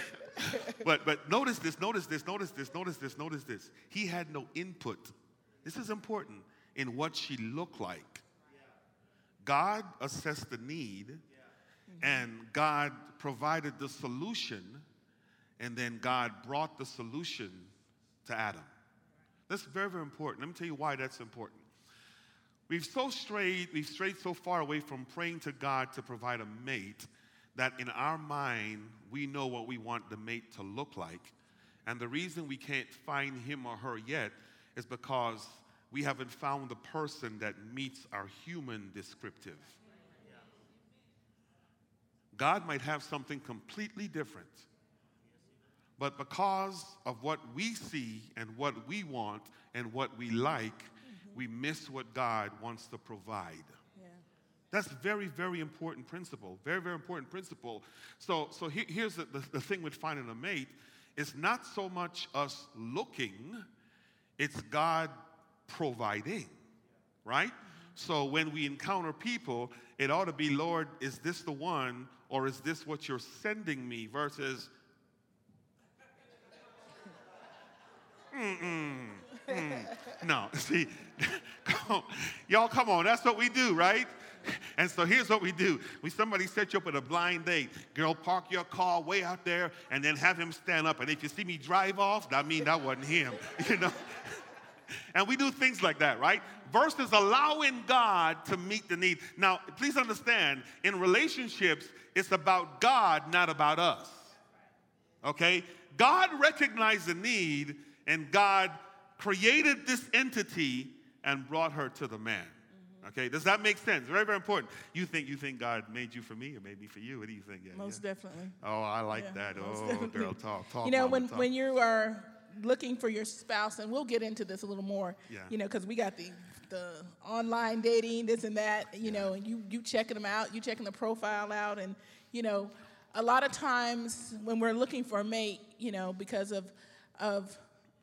[SPEAKER 1] But but notice this. Notice this. Notice this. Notice this. Notice this. He had no input. This is important in what she looked like. God assessed the need, and God provided the solution, and then God brought the solution to Adam. That's very, very important. Let me tell you why that's important. We've so strayed, we've strayed so far away from praying to God to provide a mate that in our mind we know what we want the mate to look like. And the reason we can't find him or her yet is because we haven't found the person that meets our human descriptive. God might have something completely different. But because of what we see and what we want and what we like, mm-hmm. we miss what God wants to provide. That's very, very important principle. Very, very important principle. So, so he- here's the, the, the thing with finding a mate. It's not so much us looking, it's God providing, right? Mm-hmm. So when we encounter people, it ought to be, Lord, is this the one or is this what you're sending me versus, mm-mm, mm. No, *laughs* see, come on. y'all, come on. That's what we do, right? And so here's what we do: we somebody set you up with a blind date. Girl, park your car way out there, and then have him stand up. And if you see me drive off, that mean that wasn't him, *laughs* you know. And we do things like that, right? Versus allowing God to meet the need. Now, please understand, in relationships, it's about God, not about us. Okay? God recognized the need and God created this entity and brought her to the man. Mm-hmm. Okay? Does that make sense? Very, very important. You think you think God made you for me or made me for you? What do you think? Yeah,
[SPEAKER 2] Most
[SPEAKER 1] yeah.
[SPEAKER 2] definitely.
[SPEAKER 1] Oh, I like
[SPEAKER 2] Yeah,
[SPEAKER 1] that. Oh,
[SPEAKER 2] definitely.
[SPEAKER 1] girl, talk, talk.
[SPEAKER 2] you know, when,
[SPEAKER 1] talk.
[SPEAKER 2] when you are looking for your spouse, and we'll get into this a little more,
[SPEAKER 1] Yeah.
[SPEAKER 2] you know, because we got the, the online dating, this and that, you know, and you, you checking them out, you checking the profile out, and, you know, a lot of times when we're looking for a mate, you know, because of, of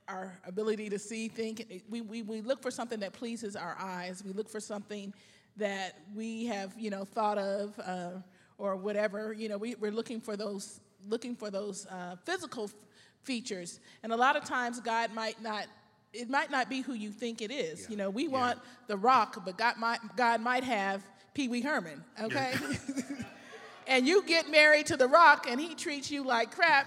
[SPEAKER 2] our ability to see, think, we, we, we look for something that pleases our eyes. We look for something that we have, you know, thought of uh, or whatever. You know, we, we're looking for those, looking for those uh, physical features. And a lot of times, God might not. It might not be who you think it is. You know, we
[SPEAKER 1] Yeah.
[SPEAKER 2] want the Rock, but God might, God might have Pee Wee Herman. Okay. *laughs* *laughs* and you get married to The Rock and he treats you like crap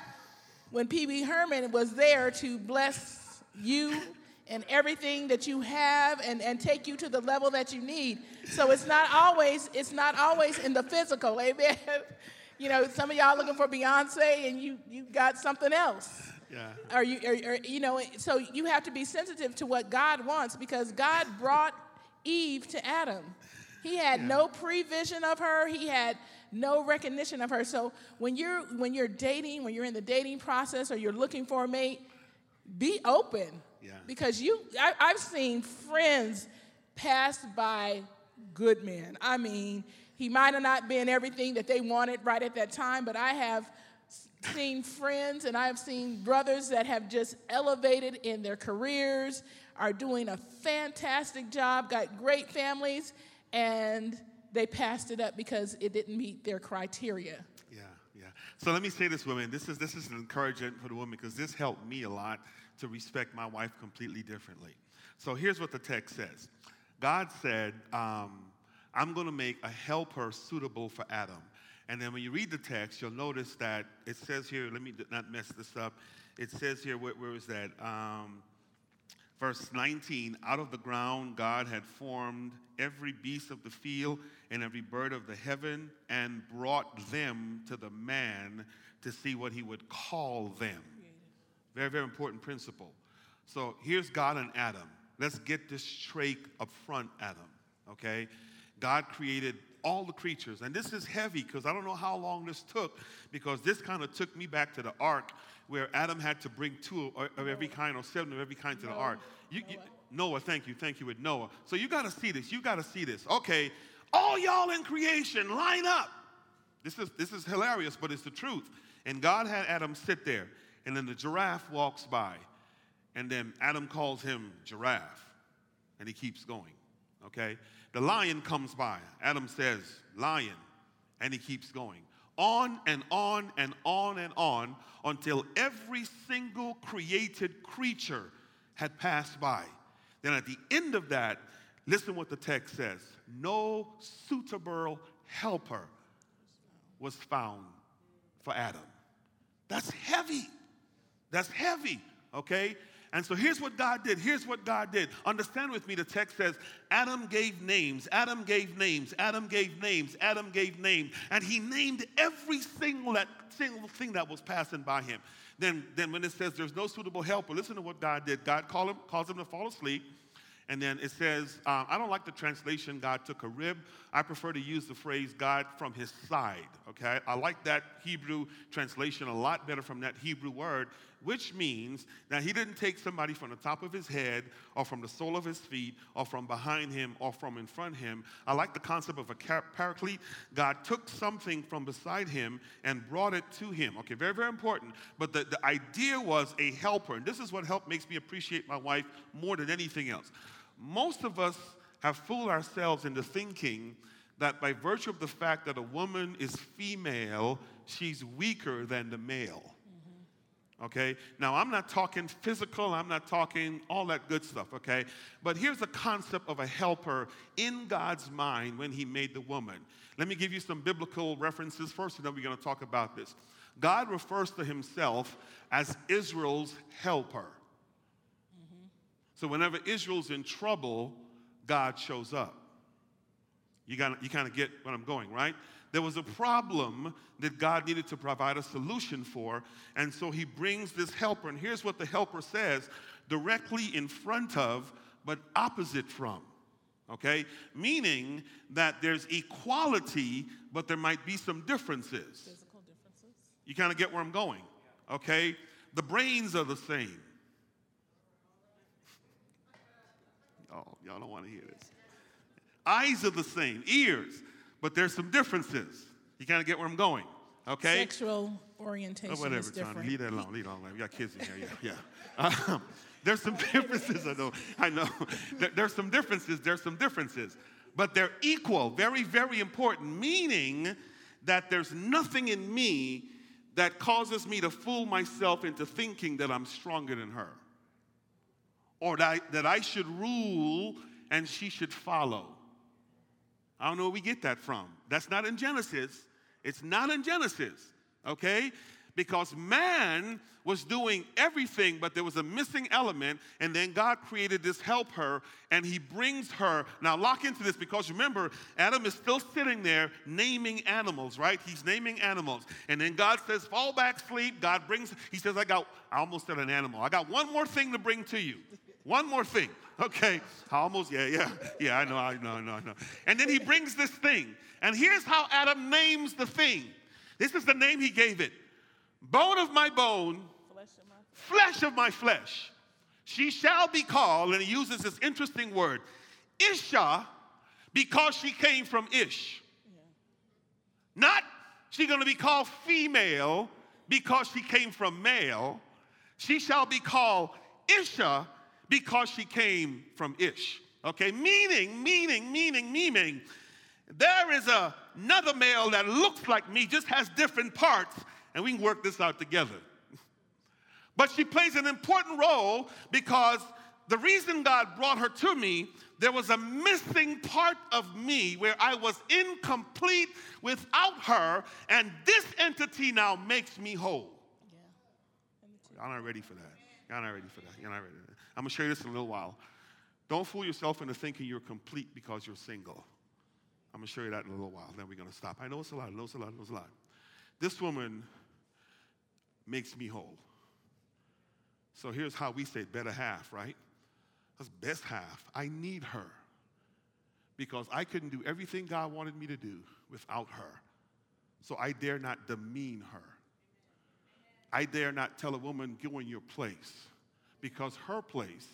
[SPEAKER 2] when Pee Wee Herman was there to bless you and everything that you have and, and take you to the level that you need. So it's not always it's not always in the physical, *laughs* amen. You know, some of y'all looking for Beyonce and you you got something else.
[SPEAKER 1] Yeah.
[SPEAKER 2] Or you or, or, you know, so you have to be sensitive to what God wants because God brought Eve to Adam. He had yeah. no prevision of her. He had no recognition of her. So when you're when you're dating, when you're in the dating process or you're looking for a mate, be open.
[SPEAKER 1] Yeah.
[SPEAKER 2] Because you I, I've seen friends pass by good men. I mean, he might have not been everything that they wanted right at that time, but I have seen friends and I have seen brothers that have just elevated in their careers, are doing a fantastic job, got great families, and they passed it up because it didn't meet their criteria.
[SPEAKER 1] Yeah, yeah. So let me say this, women. This is this is an encouragement for the women because this helped me a lot to respect my wife completely differently. So here's what the text says. God said, um, "I'm going to make a helper suitable for Adam." And then when you read the text, you'll notice that it says here. Let me not mess this up. It says here, where, where is that? Um, verse 19 out of the ground god had formed every beast of the field and every bird of the heaven and brought them to the man to see what he would call them very very important principle so here's god and adam let's get this straight up front adam okay god created all the creatures and this is heavy because i don't know how long this took because this kind of took me back to the ark where Adam had to bring two of every kind or seven of every kind to the ark. You, you, Noah, thank you, thank you with Noah. So you got to see this. You got to see this. Okay, all y'all in creation, line up. This is this is hilarious, but it's the truth. And God had Adam sit there, and then the giraffe walks by, and then Adam calls him giraffe, and he keeps going. Okay, the lion comes by. Adam says lion, and he keeps going on and on and on and on until every single created creature had passed by. Then at the end of that, listen what the text says no suitable helper was found for Adam. That's heavy. That's heavy, okay? And so here's what God did. Here's what God did. Understand with me, the text says Adam gave names, Adam gave names, Adam gave names, Adam gave names, and he named every single, that, single thing that was passing by him. Then, then when it says there's no suitable helper, listen to what God did. God called him, caused him to fall asleep. And then it says, um, I don't like the translation, God took a rib. I prefer to use the phrase God from his side, okay? I like that Hebrew translation a lot better from that Hebrew word which means that he didn't take somebody from the top of his head or from the sole of his feet or from behind him or from in front of him. I like the concept of a paraclete. God took something from beside him and brought it to him. Okay, very, very important. But the, the idea was a helper. And this is what helped makes me appreciate my wife more than anything else. Most of us have fooled ourselves into thinking that by virtue of the fact that a woman is female, she's weaker than the male okay? Now, I'm not talking physical, I'm not talking all that good stuff, okay? But here's the concept of a helper in God's mind when He made the woman. Let me give you some biblical references first, and then we're gonna talk about this. God refers to Himself as Israel's helper. Mm-hmm. So, whenever Israel's in trouble, God shows up. You, you kind of get what I'm going, right? There was a problem that God needed to provide a solution for, and so he brings this helper. And here's what the helper says directly in front of, but opposite from. Okay? Meaning that there's equality, but there might be some differences.
[SPEAKER 2] Physical differences.
[SPEAKER 1] You kind of get where I'm going. Okay? The brains are the same. *laughs* Oh, y'all don't want to hear this. Eyes are the same, ears but there's some differences. You kind of get where I'm going, okay?
[SPEAKER 2] Sexual orientation oh, whatever, is different.
[SPEAKER 1] Tony, leave that alone. Leave it alone. We got kids in here. Yeah, yeah. *laughs* Um, there's some *laughs* differences. I know. I know. *laughs* There, there's some differences. There's some differences, but they're equal. Very, very important. Meaning that there's nothing in me that causes me to fool myself into thinking that I'm stronger than her, or that I, that I should rule and she should follow. I don't know where we get that from. That's not in Genesis. It's not in Genesis, okay? because man was doing everything, but there was a missing element, and then God created this help her, and He brings her. Now, lock into this because remember, Adam is still sitting there naming animals, right? He's naming animals, and then God says, "Fall back, sleep." God brings. He says, "I got." I almost said an animal. I got one more thing to bring to you. One more thing. Okay. I almost. Yeah, yeah, yeah. I know. I know. I know. I know. And then He brings this thing, and here's how Adam names the thing. This is the name He gave it bone of my bone, flesh of my flesh. Of my flesh. She shall be called, and he uses this interesting word, Isha, because she came from Ish. Yeah. Not she's going to be called female because she came from male. She shall be called Isha because she came from Ish. Okay, meaning, meaning, meaning, meaning, there is a, another male that looks like me, just has different parts, and we can work this out together. *laughs* But she plays an important role because the reason God brought her to me, there was a missing part of me where I was incomplete without her, and this entity now makes me whole. Yeah. Y'all not ready for that. Y'all not ready for that. Y'all not ready. I'm gonna show you this in a little while. Don't fool yourself into thinking you're complete because you're single. I'm gonna show you that in a little while. Then we're gonna stop. I know it's a lot. I know it's a lot. I know it's a lot. This woman makes me whole. So here's how we say better half, right? That's best half. I need her because I couldn't do everything God wanted me to do without her. So I dare not demean her. I dare not tell a woman, go in your place because her place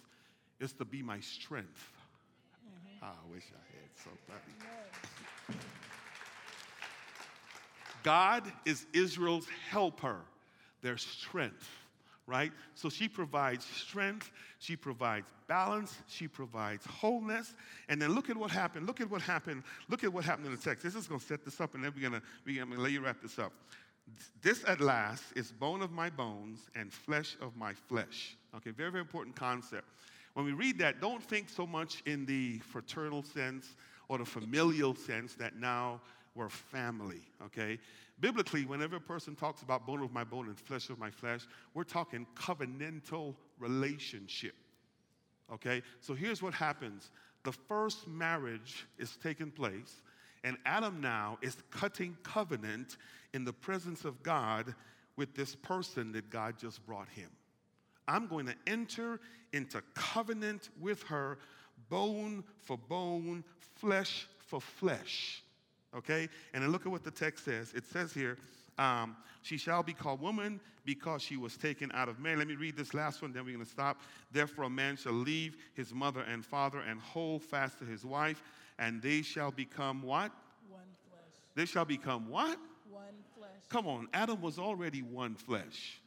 [SPEAKER 1] is to be my strength. Mm-hmm. I wish I had somebody. God is Israel's helper their strength, right? So she provides strength, she provides balance, she provides wholeness. And then look at what happened. Look at what happened. Look at what happened in the text. This is going to set this up, and then we're going to we're going to let you wrap this up. This at last is bone of my bones and flesh of my flesh. Okay, very, very important concept. When we read that, don't think so much in the fraternal sense or the familial sense that now we're family, okay? Biblically, whenever a person talks about bone of my bone and flesh of my flesh, we're talking covenantal relationship. Okay? So here's what happens the first marriage is taking place, and Adam now is cutting covenant in the presence of God with this person that God just brought him. I'm going to enter into covenant with her, bone for bone, flesh for flesh okay? And then look at what the text says. It says here, um, she shall be called woman because she was taken out of man. Let me read this last one, then we're going to stop. Therefore, a man shall leave his mother and father and hold fast to his wife, and they shall become what?
[SPEAKER 2] One flesh.
[SPEAKER 1] They shall become what?
[SPEAKER 2] One flesh.
[SPEAKER 1] Come on, Adam was already one flesh.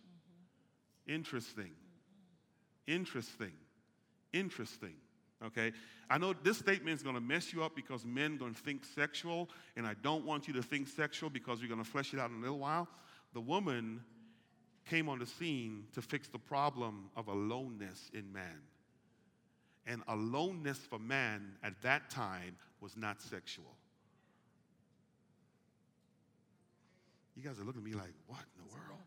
[SPEAKER 1] Mm-hmm. Interesting. Mm-hmm. Interesting. Interesting. Okay? I know this statement is going to mess you up because men going to think sexual, and I don't want you to think sexual because we're going to flesh it out in a little while. The woman came on the scene to fix the problem of aloneness in man. And aloneness for man at that time was not sexual. You guys are looking at me like, what in the world?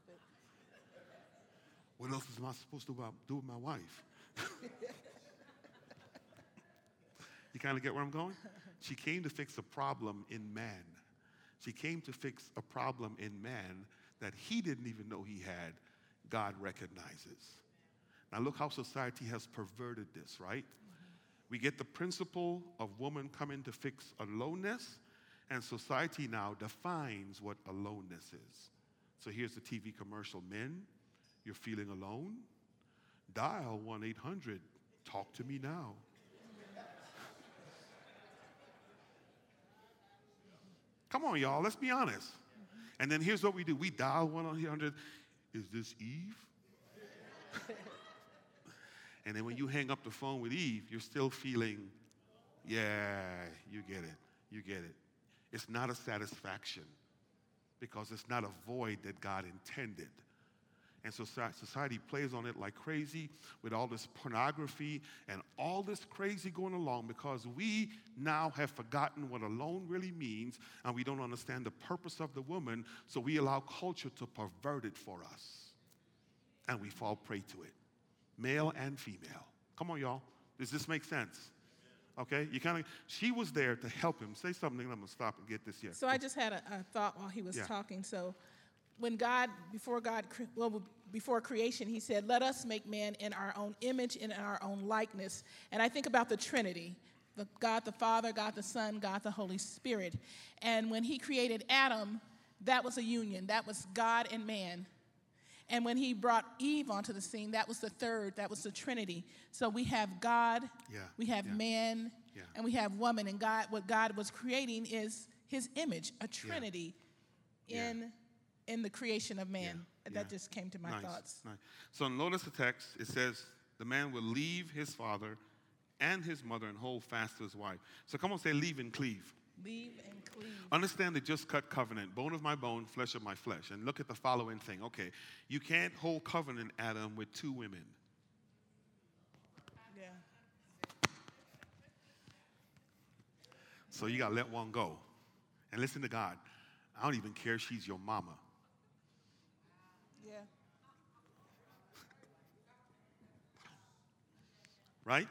[SPEAKER 1] What else am I supposed to do with my wife? You kind of get where I'm going? she came to fix a problem in man. She came to fix a problem in man that he didn't even know he had, God recognizes. Now, look how society has perverted this, right? We get the principle of woman coming to fix aloneness, and society now defines what aloneness is. So here's the TV commercial Men, you're feeling alone? Dial 1 800, talk to me now. Come on, y'all, let's be honest. And then here's what we do we dial 1 800. Is this Eve? *laughs* and then when you hang up the phone with Eve, you're still feeling, yeah, you get it. You get it. It's not a satisfaction because it's not a void that God intended. And so society plays on it like crazy with all this pornography and all this crazy going along because we now have forgotten what alone really means and we don't understand the purpose of the woman, so we allow culture to pervert it for us. And we fall prey to it, male and female. Come on, y'all. Does this make sense? Okay, you kind of. She was there to help him. Say something. I'm gonna stop and get this here.
[SPEAKER 2] So I just had a, a thought while he was yeah. talking. So when God, before God, well, before creation, he said, Let us make man in our own image and in our own likeness. And I think about the Trinity the God the Father, God the Son, God the Holy Spirit. And when he created Adam, that was a union, that was God and man. And when he brought Eve onto the scene, that was the third, that was the Trinity. So we have God, yeah, we have yeah, man, yeah. and we have woman. And God, what God was creating is his image, a Trinity in in the creation of man. That just came to my
[SPEAKER 1] nice,
[SPEAKER 2] thoughts.
[SPEAKER 1] Nice. So notice the text. It says, the man will leave his father and his mother and hold fast to his wife. So come on, say leave and cleave.
[SPEAKER 2] Leave and cleave.
[SPEAKER 1] Understand the just cut covenant, bone of my bone, flesh of my flesh. And look at the following thing. Okay, you can't hold covenant, Adam, with two women.
[SPEAKER 2] Yeah.
[SPEAKER 1] So you got to let one go. And listen to God. I don't even care if she's your mama. Yeah. right?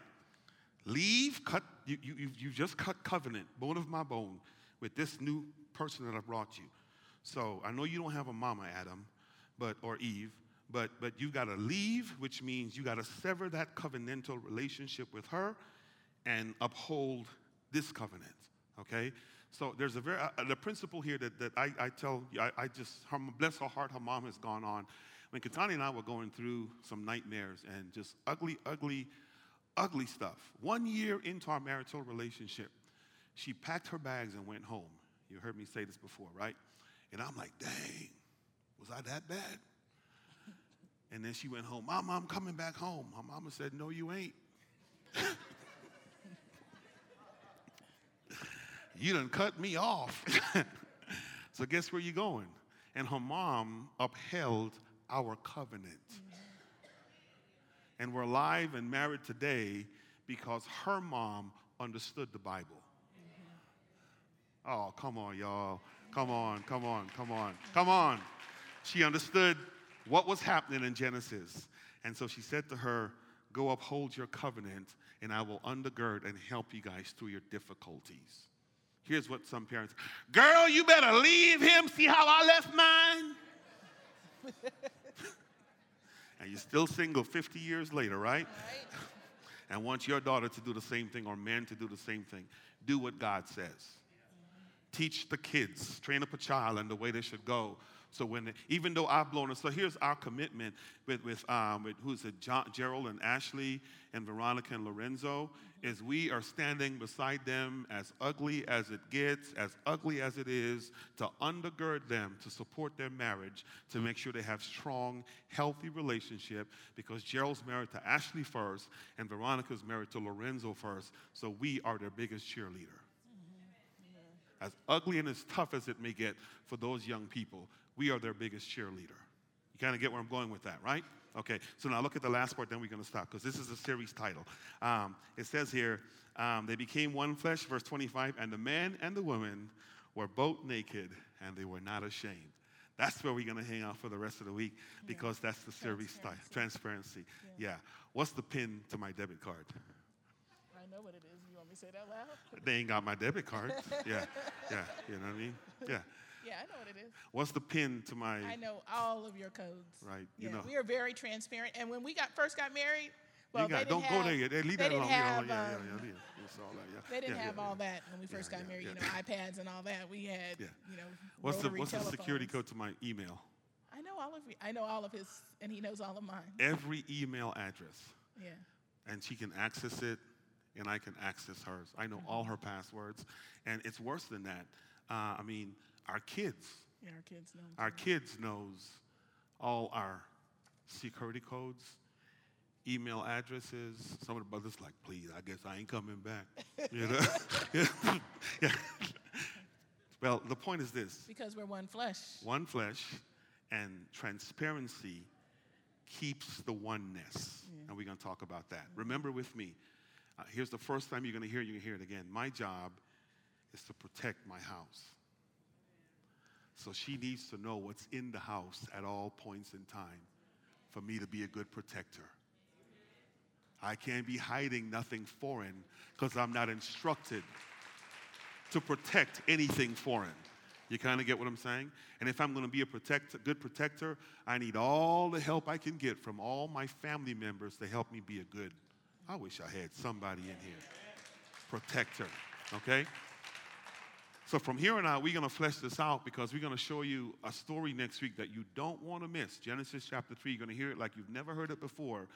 [SPEAKER 1] Leave, cut, you, you, you just cut covenant, bone of my bone, with this new person that I brought you. So I know you don't have a mama, Adam, but or Eve, but but you got to leave, which means you got to sever that covenantal relationship with her, and uphold this covenant. Okay. So there's a very uh, the principle here that, that I, I tell I, I just her, bless her heart, her mom has gone on. When Katani and I were going through some nightmares and just ugly, ugly ugly stuff. One year into our marital relationship, she packed her bags and went home. You heard me say this before, right? And I'm like, dang, was I that bad? And then she went home, Mom, I'm coming back home. My mama said, No, you ain't. *laughs* you done cut me off. *laughs* so guess where you going? And her mom upheld our covenant and we're alive and married today because her mom understood the Bible. Oh, come on, y'all. Come on, come on, come on, come on. She understood what was happening in Genesis. And so she said to her, Go uphold your covenant, and I will undergird and help you guys through your difficulties. Here's what some parents Girl, you better leave him. See how I left mine? *laughs* and you're still single 50 years later, right? right? and want your daughter to do the same thing or man to do the same thing. Do what God says. Teach the kids, train up a child in the way they should go. So when, even though I've blown it, so here's our commitment with, with, um, with who's it, John, Gerald and Ashley and Veronica and Lorenzo, is we are standing beside them as ugly as it gets, as ugly as it is, to undergird them, to support their marriage, to make sure they have strong, healthy relationship, because Gerald's married to Ashley first, and Veronica's married to Lorenzo first, so we are their biggest cheerleader. As ugly and as tough as it may get for those young people, we are their biggest cheerleader. You kind of get where I'm going with that, right? Okay, so now look at the last part, then we're going to stop because this is a series title. Um, it says here, um, they became one flesh, verse 25, and the man and the woman were both naked and they were not ashamed. That's where we're going to hang out for the rest of the week because yeah. that's the series style. Transparency. Yeah. yeah. What's the pin to my debit card?
[SPEAKER 2] I know what it is. You want me to say that loud?
[SPEAKER 1] They ain't got my debit card. *laughs* yeah. Yeah. You know what I mean? Yeah.
[SPEAKER 2] Yeah, I know what it is.
[SPEAKER 1] What's the pin to my?
[SPEAKER 2] I know all of your codes.
[SPEAKER 1] Right.
[SPEAKER 2] You
[SPEAKER 1] yeah, know.
[SPEAKER 2] we are very transparent. And when we got first got married, well,
[SPEAKER 1] got, don't
[SPEAKER 2] have,
[SPEAKER 1] go there yet. Leave
[SPEAKER 2] that
[SPEAKER 1] alone.
[SPEAKER 2] Have,
[SPEAKER 1] yeah,
[SPEAKER 2] yeah,
[SPEAKER 1] yeah, yeah, all that, yeah.
[SPEAKER 2] They didn't have all that when we first got married. You know, iPads and all that. We had, you know,
[SPEAKER 1] what's the what's
[SPEAKER 2] telephones.
[SPEAKER 1] the security code to my email?
[SPEAKER 2] I know all of I know all of his, and he knows all of mine.
[SPEAKER 1] Every email address.
[SPEAKER 2] Yeah.
[SPEAKER 1] And she can access it, and I can access hers. I know mm-hmm. all her passwords, and it's worse than that. Uh, I mean, our kids
[SPEAKER 2] yeah, our kids know.
[SPEAKER 1] Our kids knows all our security codes, email addresses. Some of the brothers like, please, I guess I ain't coming back. *laughs* You know? *laughs* yeah. Well, the point is this.
[SPEAKER 2] Because we're one flesh.
[SPEAKER 1] One flesh, and transparency keeps the oneness. Yeah. And we're going to talk about that. Remember with me, uh, here's the first time you're going to hear it, you're going to hear it again. My job is to protect my house. So she needs to know what's in the house at all points in time for me to be a good protector. I can't be hiding nothing foreign because I'm not instructed to protect anything foreign. You kind of get what I'm saying? And if I'm going to be a protect, good protector, I need all the help I can get from all my family members to help me be a good. I wish I had somebody in here. Protector. Okay? So from here on out, we're going to flesh this out because we're going to show you a story next week that you don't want to miss. Genesis chapter 3, you're going to hear it like you've never heard it before.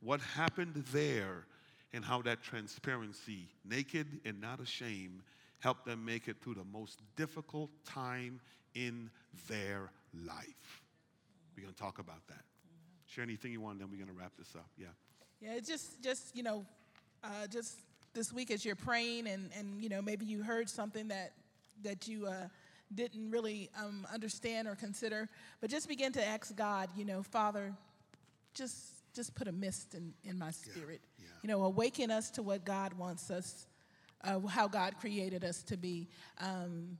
[SPEAKER 1] What happened there and how that transparency, naked and not ashamed, helped them make it through the most difficult time in their life. We're going to talk about that. Share anything you want, then we're going to wrap this up. Yeah.
[SPEAKER 2] Yeah, just, just you know, uh, just this week as you're praying and, and, you know, maybe you heard something that that you uh, didn't really um, understand or consider. But just begin to ask God, you know, Father, just just put a mist in, in my spirit. Yeah, yeah. You know, awaken us to what God wants us, uh, how God created us to be. Um,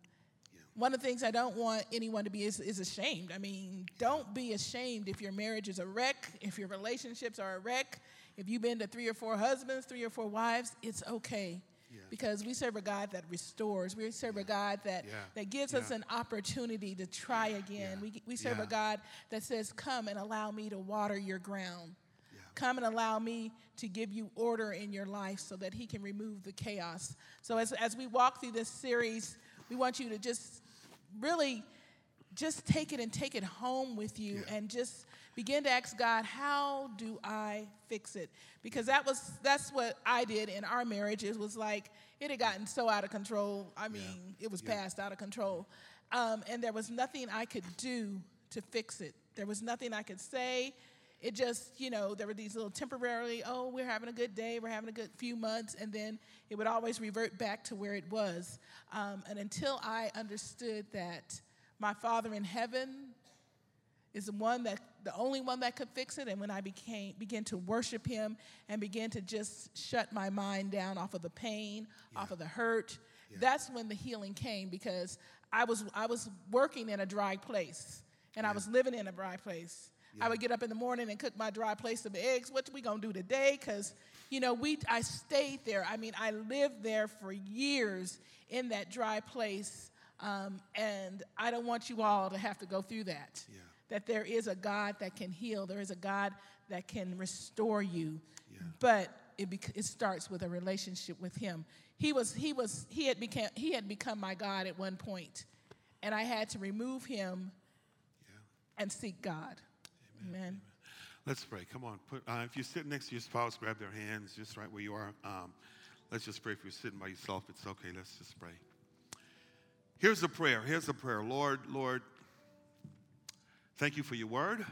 [SPEAKER 2] yeah. One of the things I don't want anyone to be is, is ashamed. I mean, don't be ashamed if your marriage is a wreck, if your relationships are a wreck, if you've been to three or four husbands, three or four wives, it's okay because we serve a God that restores. We serve a God that, yeah. that gives yeah. us an opportunity to try again. We, we serve a God that says, Come and allow me to water your ground. Come and allow me to give you order in your life so that He can remove the chaos. So, as, as we walk through this series, we want you to just really just take it and take it home with you and just begin to ask God, how do I fix it? Because that was that's what I did in our marriage. It was like it had gotten so out of control. I mean, yeah. it was yeah. passed out of control. Um, and there was nothing I could do to fix it. There was nothing I could say. It just, you know, there were these little temporarily, oh, we're having a good day, we're having a good few months, and then it would always revert back to where it was. Um, and until I understood that my Father in heaven is the one that the only one that could fix it and when i became began to worship him and began to just shut my mind down off of the pain yeah. off of the hurt yeah. that's when the healing came because i was i was working in a dry place and yeah. i was living in a dry place. I would get up in the morning and cook my dry place of eggs. What we gonna do today? Because you know we i stayed there. I mean i lived there for years in that dry place um, and i don't want you all to have to go through that that there is a God that can heal, there is a God that can restore you. Yeah. But it, it starts with a relationship with Him. He was he was he had become he had become my God at one point, and I had to remove him yeah. and seek God. Amen. Amen.
[SPEAKER 1] Let's pray. Come on. Put, uh, if you're sitting next to your spouse, grab their hands just right where you are. Um, let's just pray. If you're sitting by yourself, it's okay. Let's just pray. Here's a prayer. Here's a prayer. Lord, Lord, Thank you for your word.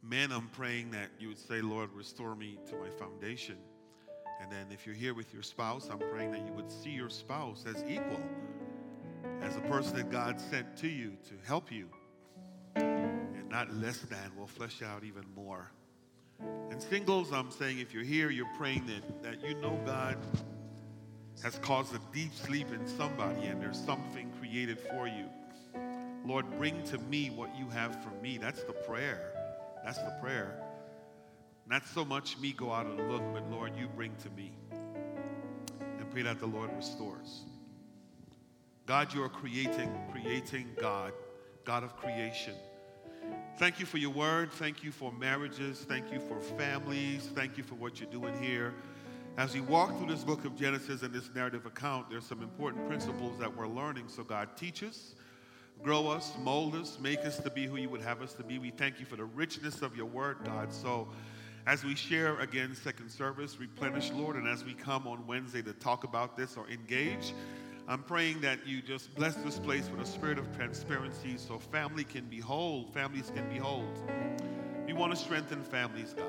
[SPEAKER 1] Men, I'm praying that you would say, Lord, restore me to my foundation. And then if you're here with your spouse, I'm praying that you would see your spouse as equal, as a person that God sent to you to help you, and not less than. We'll flesh out even more. And singles, I'm saying if you're here, you're praying that, that you know God has caused a deep sleep in somebody and there's something created for you. Lord, bring to me what you have for me. That's the prayer. That's the prayer. Not so much me go out and look, but Lord, you bring to me. And pray that the Lord restores. God, you are creating, creating God, God of creation. Thank you for your word. Thank you for marriages. Thank you for families. Thank you for what you're doing here. As we walk through this book of Genesis and this narrative account, there's some important principles that we're learning. So, God, teach us grow us, mold us, make us to be who you would have us to be. We thank you for the richness of your word, God. So as we share again second service, replenish, Lord, and as we come on Wednesday to talk about this or engage, I'm praying that you just bless this place with a spirit of transparency so family can be whole, families can be whole. We want to strengthen families, God.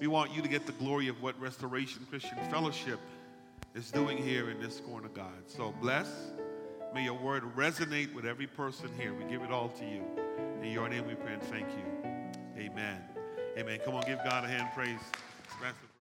[SPEAKER 1] We want you to get the glory of what Restoration Christian Fellowship is doing here in this corner, God. So bless. May your word resonate with every person here. We give it all to you. In your name we pray and thank you. Amen. Amen. Come on, give God a hand praise.